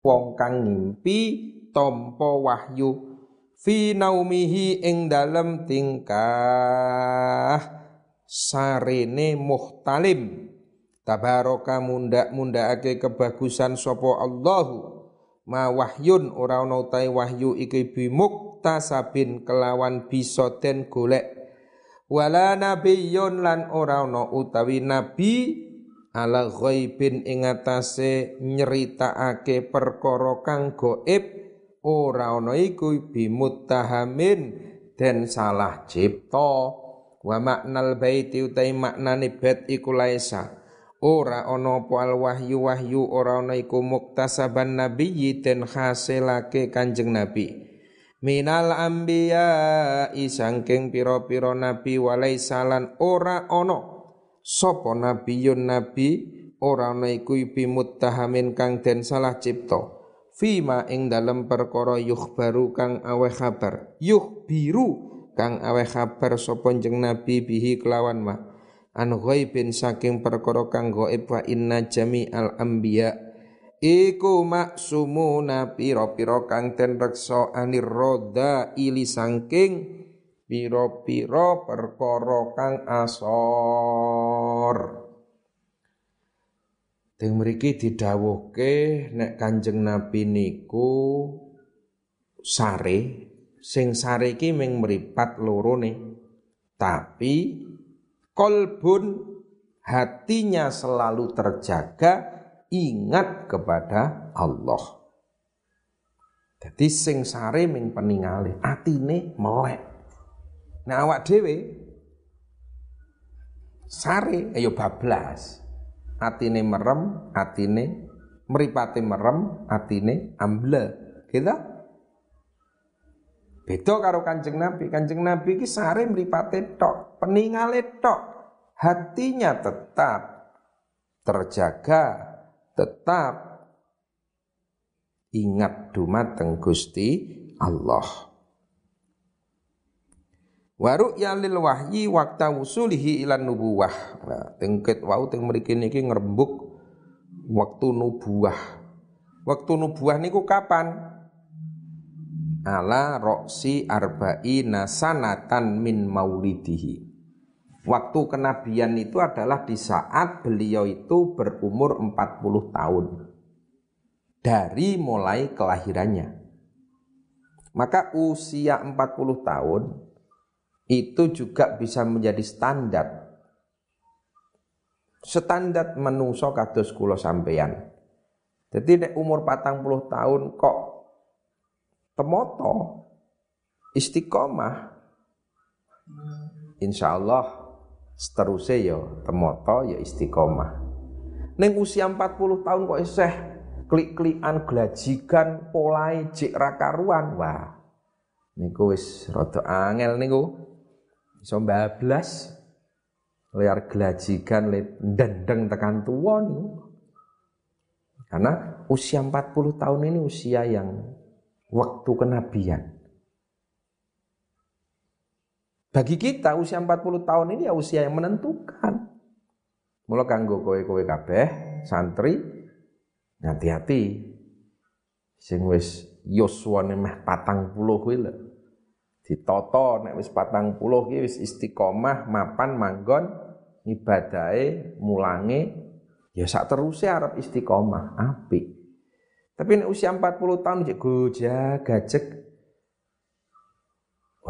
wong kang ngimpi tampa wahyu. Fi naumihi ing dalem tingkah sarene muhtalim. Tabaraka mundak mundakake kebagusan sapa Allahu. Ma wahyun ora ana utahe wahyu iki bimuktasabin kelawan bisa den golek. Wala nabiyyun lan ora ana utawi nabi ala ghaibin ing atase nyeritakake perkara kang gaib ora ana iku bimuttahamin den salah cipta. Wa maknal baiti utai maknane bait iku laisa. Ora ana apa wahyu wahyu ora ana iku muktasaban nabiyyi den hasilake kanjeng nabi. Minal anbiya isangking pira-pira nabi walaisalan ora ana sapa nabiyun nabi ora ana iku bi muttahamin kang den salah cipta. Fima ing dalem perkara yukhbaru kang aweh kabar. Yukhbiru kang aweh kabar sapa jeneng nabi bihi kelawan ma an ghaibin saking perkara kang gaib wa inna jami'al anbiya. Iku maksumuna pira-pira kang den reksa anir roda ili saking pira-pira perkara kang asor Deng mriki didhawuhke nek Kanjeng Nabi niku sare sing sare iki ming mripat loro nih. Tapi kolbun hatinya selalu terjaga ingat kepada Allah. Jadi sing sare ming peningale atine melek. Nah awak dhewe sare ayo bablas. Atine merem, atine meripate merem, atine amble. Gitu? Beda karo Kanjeng Nabi. Kanjeng Nabi ki sare mripate tok, peningale tok hatinya tetap terjaga, tetap ingat dumateng Gusti Allah. Waru lil wahyi wakta wusulihi ilan nubuwah. Nah, tengket wau teng mriki niki ngrembug waktu nubuwah. Waktu nubuwah niku kapan? Ala roksi arba'ina sanatan min maulidihi. Waktu kenabian itu adalah di saat beliau itu berumur 40 tahun. Dari mulai kelahirannya. Maka usia 40 tahun itu juga bisa menjadi standar. Standar menungso kados kula sampeyan. Jadi nek umur patang puluh tahun kok temoto istiqomah insya Allah seterusnya ya temoto ya istiqomah neng usia 40 tahun kok iseh klik-klikan gelajikan polai jik rakaruan wah niku wis rada angel niku iso bablas liar gelajikan dendeng tekan tua niku karena usia 40 tahun ini usia yang waktu kenabian. Bagi kita usia 40 tahun ini ya usia yang menentukan. Mula kanggo kowe-kowe kabeh santri hati-hati. Sing wis yuswane meh 40 kuwi Ditata nek wis 40 ki wis istiqomah mapan manggon ibadahe mulange ya sak teruse arep istiqomah apik. Tapi nek usia 40 tahun jek gojag gajek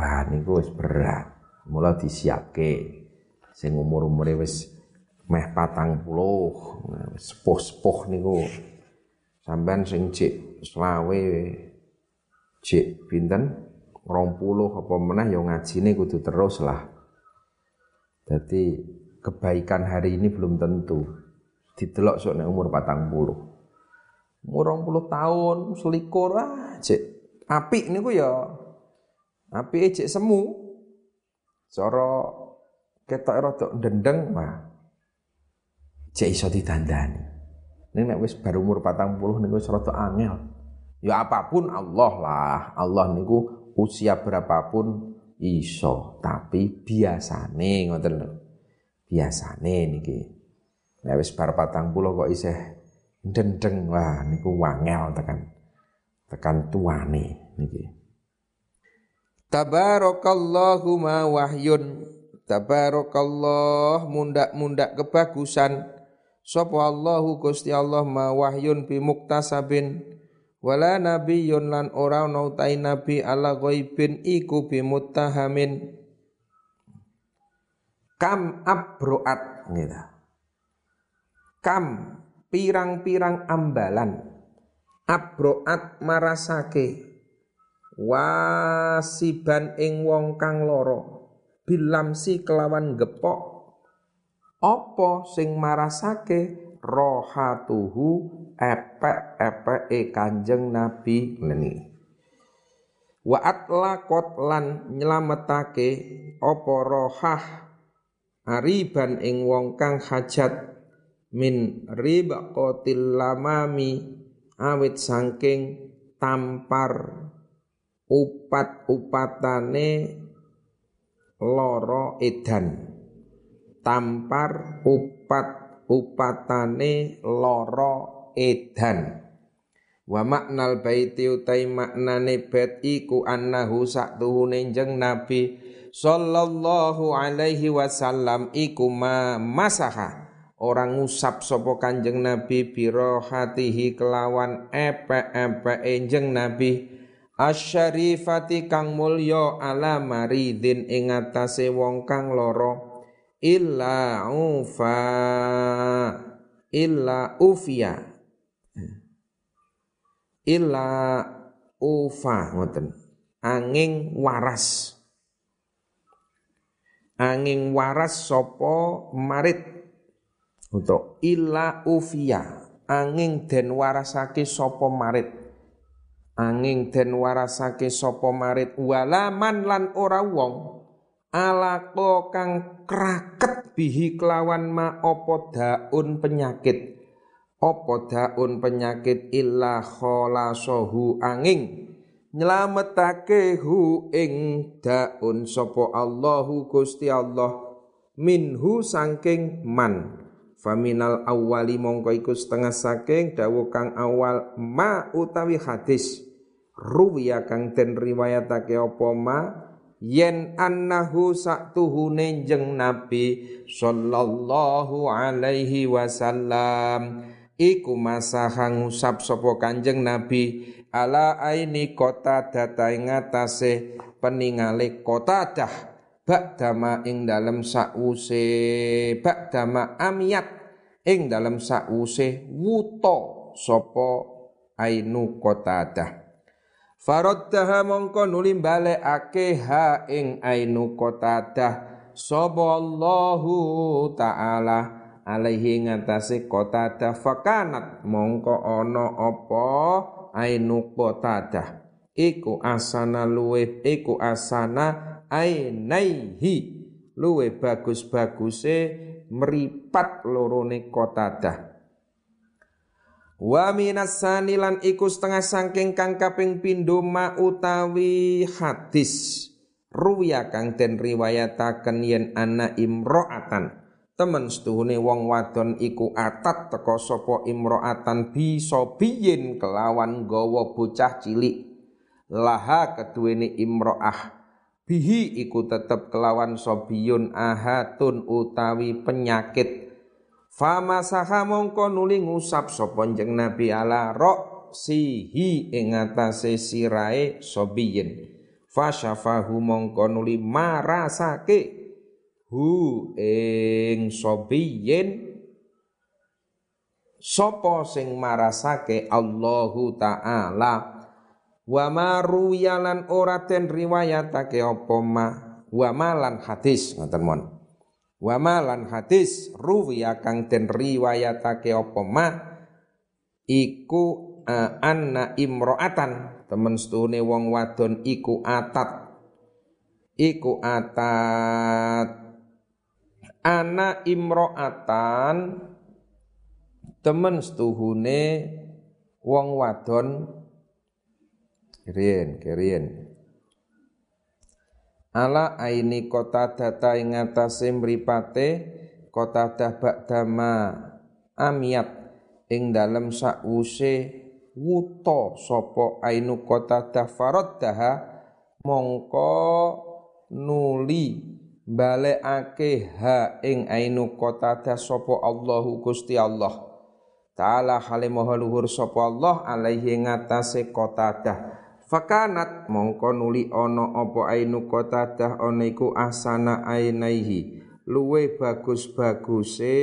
Wah niku wis berat. Mula disiapke. Sing umur-umure wis meh patang puluh, sepuh-sepuh niku. Sampean sing cek selawe cek pinten rong puluh apa meneh ya ngajine kudu terus lah. Jadi kebaikan hari ini belum tentu. Didelok sok nek umur patang puluh. Umur rong puluh tahun, selikur cek apik niku ya Api ejek semu. Cara ketok rada dendeng mah. Cek iso ditandani. Ning nek wis baru umur 40 niku wis rada angel. Ya apa pun Allah lah. Allah niku usia berapapun iso, tapi biasane ngoten lho. Biasane niki. Nek wis bar 40 kok isih dendeng wah niku wangel tekan tekan tuane niki Tabarakallahu ma wahyun Tabarakallah mundak-mundak kebagusan Sapa Allahu Gusti Allah ma wahyun bi wala nabiyyun lan ora ana utai nabi ala ghaibin iku bi muttahamin kam abroat gitu. Kam pirang-pirang ambalan. Abroat marasake. Wasiban ing wong kang loro. Bilamsi kelawan gepok. Apa sing marasake rohatuhu epek-epeke Kanjeng Nabi ngene wa atlaqat lan nyelametake apa rohah ariban ing wong kang hajat min ribaqatil lamami awit saking tampar upat-upatane loro edan. Tampar upat upatane loro edan. Wa maknal baiti utai maknane bet iku annahu saktuhune jeng nabi sallallahu alaihi wasallam iku ma masaha. Orang ngusap sapa kanjeng nabi biro hatihi kelawan epe-epe enjeng nabi. Asyarifati kang mulya ala maridin ing atase wong kang loro illa ufa. Illa ufia. Illa ufa ngoten. Angin waras. Angin waras sopo marit? Untuk illa ufia. Angin den warasake sopo marit? Angin den warasake sopo marit? Walaman lan ora wong alaqo kang kraket bihi kelawan ma opo daun penyakit? Opo daun penyakit illa kholasohu angin? Nyelametake hu ing daun sopo Allahu Gusti Allah minhu sangking man. Faminal awali mongko iku setengah saking dawuh kang awal ma utawi hadis. Ruwiya kang den riwayatake apa ma yen annahu saktuhune jeng Nabi sallallahu alaihi wasallam. Iku masaha ngusap sapa Kanjeng Nabi ala aini kota data ing atase peningale kota dah dama ing dalem sakwuse dama amiat ing dalem sakwuse wuto sapa ainu kota dah Faraddaha mongko nuli balekake ha ing ainu qatadah sapa Allahu taala alaihi ngatasé qatadah fakanat mongko ana apa ainu qatadah iku asana luwe iku asana ainaihi. Luwe bagus-baguse meripat lorone qatadah Wa minas sanilan iku setengah sangking kang kaping pindho ma utawi hadis. Ruya kang den riwayataken yen ana imro'atan. Temen setuhune wong wadon iku atat teka sapa imro'atan bisa biyin kelawan gawa bocah cilik. Laha keduwene imro'ah. Bihi iku tetep kelawan sobiyun ahatun utawi penyakit Fama saha mongko nuli ngusap sapa Nabi ala sihi ing atase sirae sobiyin. Fasyafahu mongko nuli marasake hu ing sobiyin Sopo sing marasake? Allahu taala. Wa maruyalan ora den riwayatake apa ma? Wa malan hadis ngoten mon Wa malan hadis ruwiya kang den riwayatake apa ma iku uh, anna imro'atan. Temen setune wong wadon iku atat. Iku atat. Ana imro'atan temen setuhune wong wadon. Kirian kirian ala aini kota data ing atase mripate kota dah ba'dama amiat. Ing dalem sakwuse wuta sapa ainu qatadah faraddaha mongko nuli balekake ha ing ainu qatadah sapa Allahu Gusti Allah. Taala hale maha luhur Allah alaihi ngatasé qatadah fakanat mongko nuli ana apa ainu qatadah ana iku asana ainaihi. Luwe bagus-baguse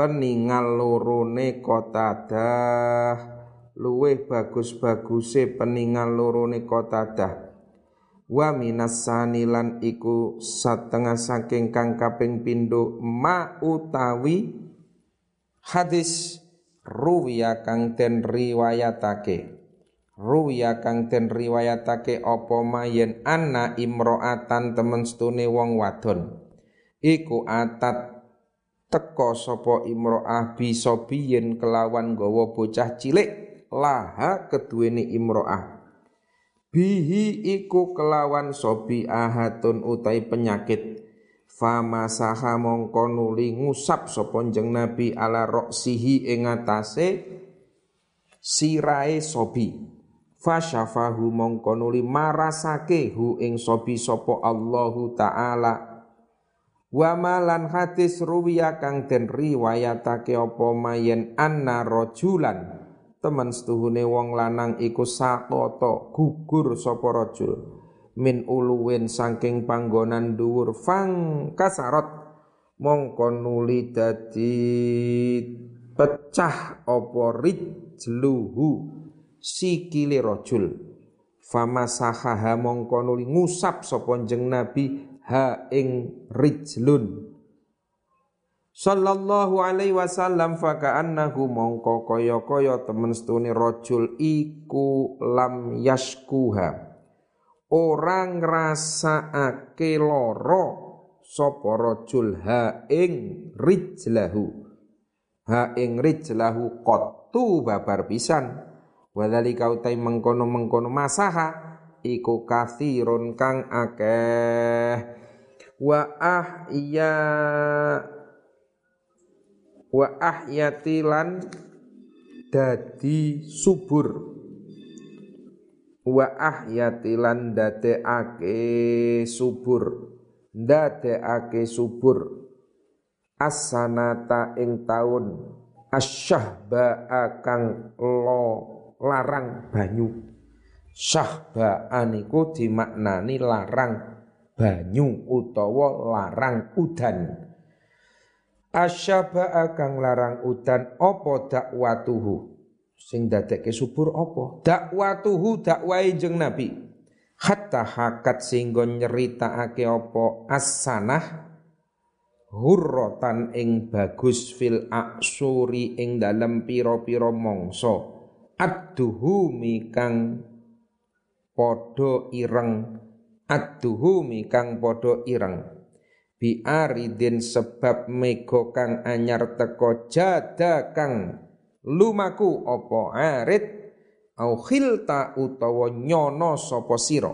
peningal lorone Qatadah luweh bagus-baguse peningal lorone Qatadah wa minas iku setengah saking kang kaping pindho ma utawi hadis ruwiya kang den riwayatake. Ruwiya kang den riwayatake apa mayen anna imro'atan temen stune wong wadon. Iku atat teko sapa imro'ah bisa biyen kelawan gawa bocah cilik laha keduweni imro'ah. Bihi iku kelawan sobi ahatun utai penyakit fama saha mongko nuli ngusap sapa jeneng nabi ala roksihi ing atase sirae sobi. Fasyafahu mongko nuli marasake hu ing sobi sapa Allahu taala. Wa malan hadis ruwiya kang den riwayatake apa mayen anna rajulan temen setuhune wong lanang iku sakoto gugur sapa rajul min uluwin saking panggonan dhuwur fang kasarot mongko nuli dadi pecah apa rijluhu. Sikile rajul famasahaha mongko nuli ngusap sapa jeng nabi ha ing rijlun. Sallallahu alaihi wasallam faka'annahu mongko kaya-kaya temen setune rajul iku lam yaskuha orang ngrasakake lara sapa rajul ha ing rijlahu. Ha ing rijlahu qattu babar pisan. Wadhalika utai mengkono-mengkono masaha iku kathirun kang akeh. Wa ahya wa ahyatilan dadi subur wa ahyatilan dadekake subur. Dadekake subur. Asanata ing taun. Asyahba kang lo larang banyu. Syahbaan iku dimaknani larang banyu utawa larang udan. Asyaba'a kang larang udan apa dakwatuhu sing dadekke subur apa? Dakwatuhu dakwai jeng Nabi. Hatta hakat singgo nyeritakake apa? As-sanah hurrotan ing bagus fil aksuri ing dalem pira-pira mangsa. Adduhu mikang padha ireng. Adduhumi kang padha ireng. Bi aridin sebab mega kang anyar teko jada kang lumaku apa arid au khilta utawa nyono sapa sira?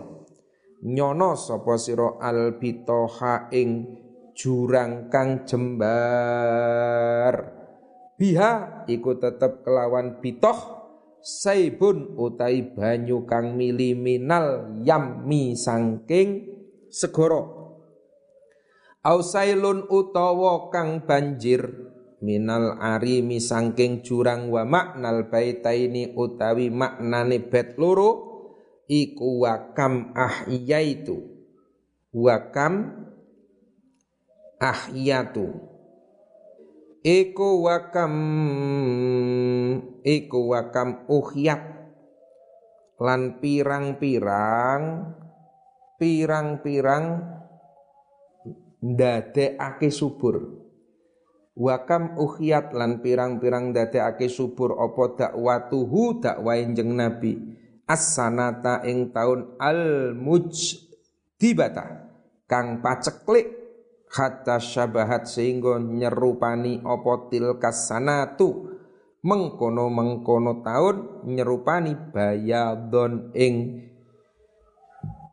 Nyono sapa sira albitoha ing jurang kang jembar. Biha iku tetep kelawan bitoh saibun utai banyu kang mili minal yammi sangking segoro ausailun utawa kang banjir minal arimi sangking jurang wa maknal baitaini utawi maknane bet loro iku wakam ahyaitu. Wakam ahyatu. Iku wakam iku wakam uhyat. Lan pirang-pirang pirang-pirang ndadekake subur wakam uhyat lan pirang-pirang ndadekake subur apa dakwatuhu dakwae jeng nabi. As-sanata ing taun al mujdibata kang paceklik hatta syabahat sehingga nyerupani apa tilkas sanatu. Mengkono mengkono tahun nyerupani bayadon ing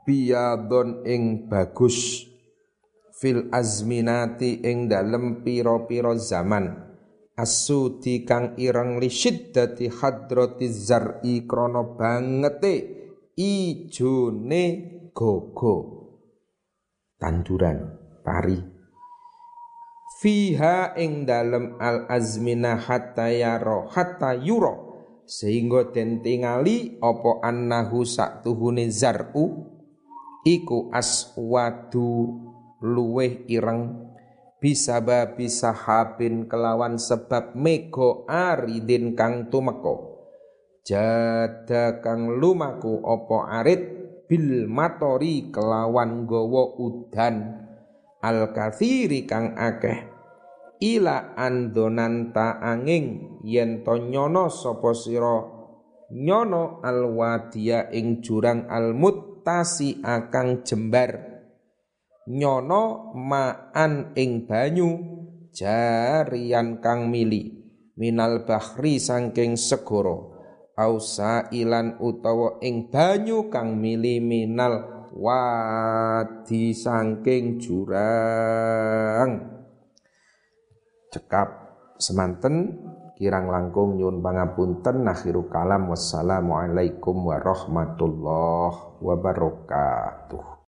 biyadon ing bagus fil azminati ing dalem pira-pira zaman. Asudi kang ireng li syiddati hadrati zar'i krana bangete ijone gogo. Tanduran pari. Fiha ing dalem al azmina hatta yaro hatta yuro. Sehingga den tingali apa annahu saktuhune zar'u? Iku aswadu luweh ireng. Bisa babi sahabin kelawan sebab mego aridin kang tumeko jada kang lumaku opo arit bil matori kelawan gowo udan. Al kathiri kang akeh ila andonanta angin yen to nyono sapa sira? Nyono al wadia ing jurang al muttasi akang jembar nyono maan ing banyu jarian kang mili minal bahri sangking segoro ausa ilan utawa ing banyu kang mili minal wadi sangking jurang. Cekap semanten kirang langkung nyun pangapunten. Akhiru kalam. Wassalamualaikum warahmatullahi wabarakatuh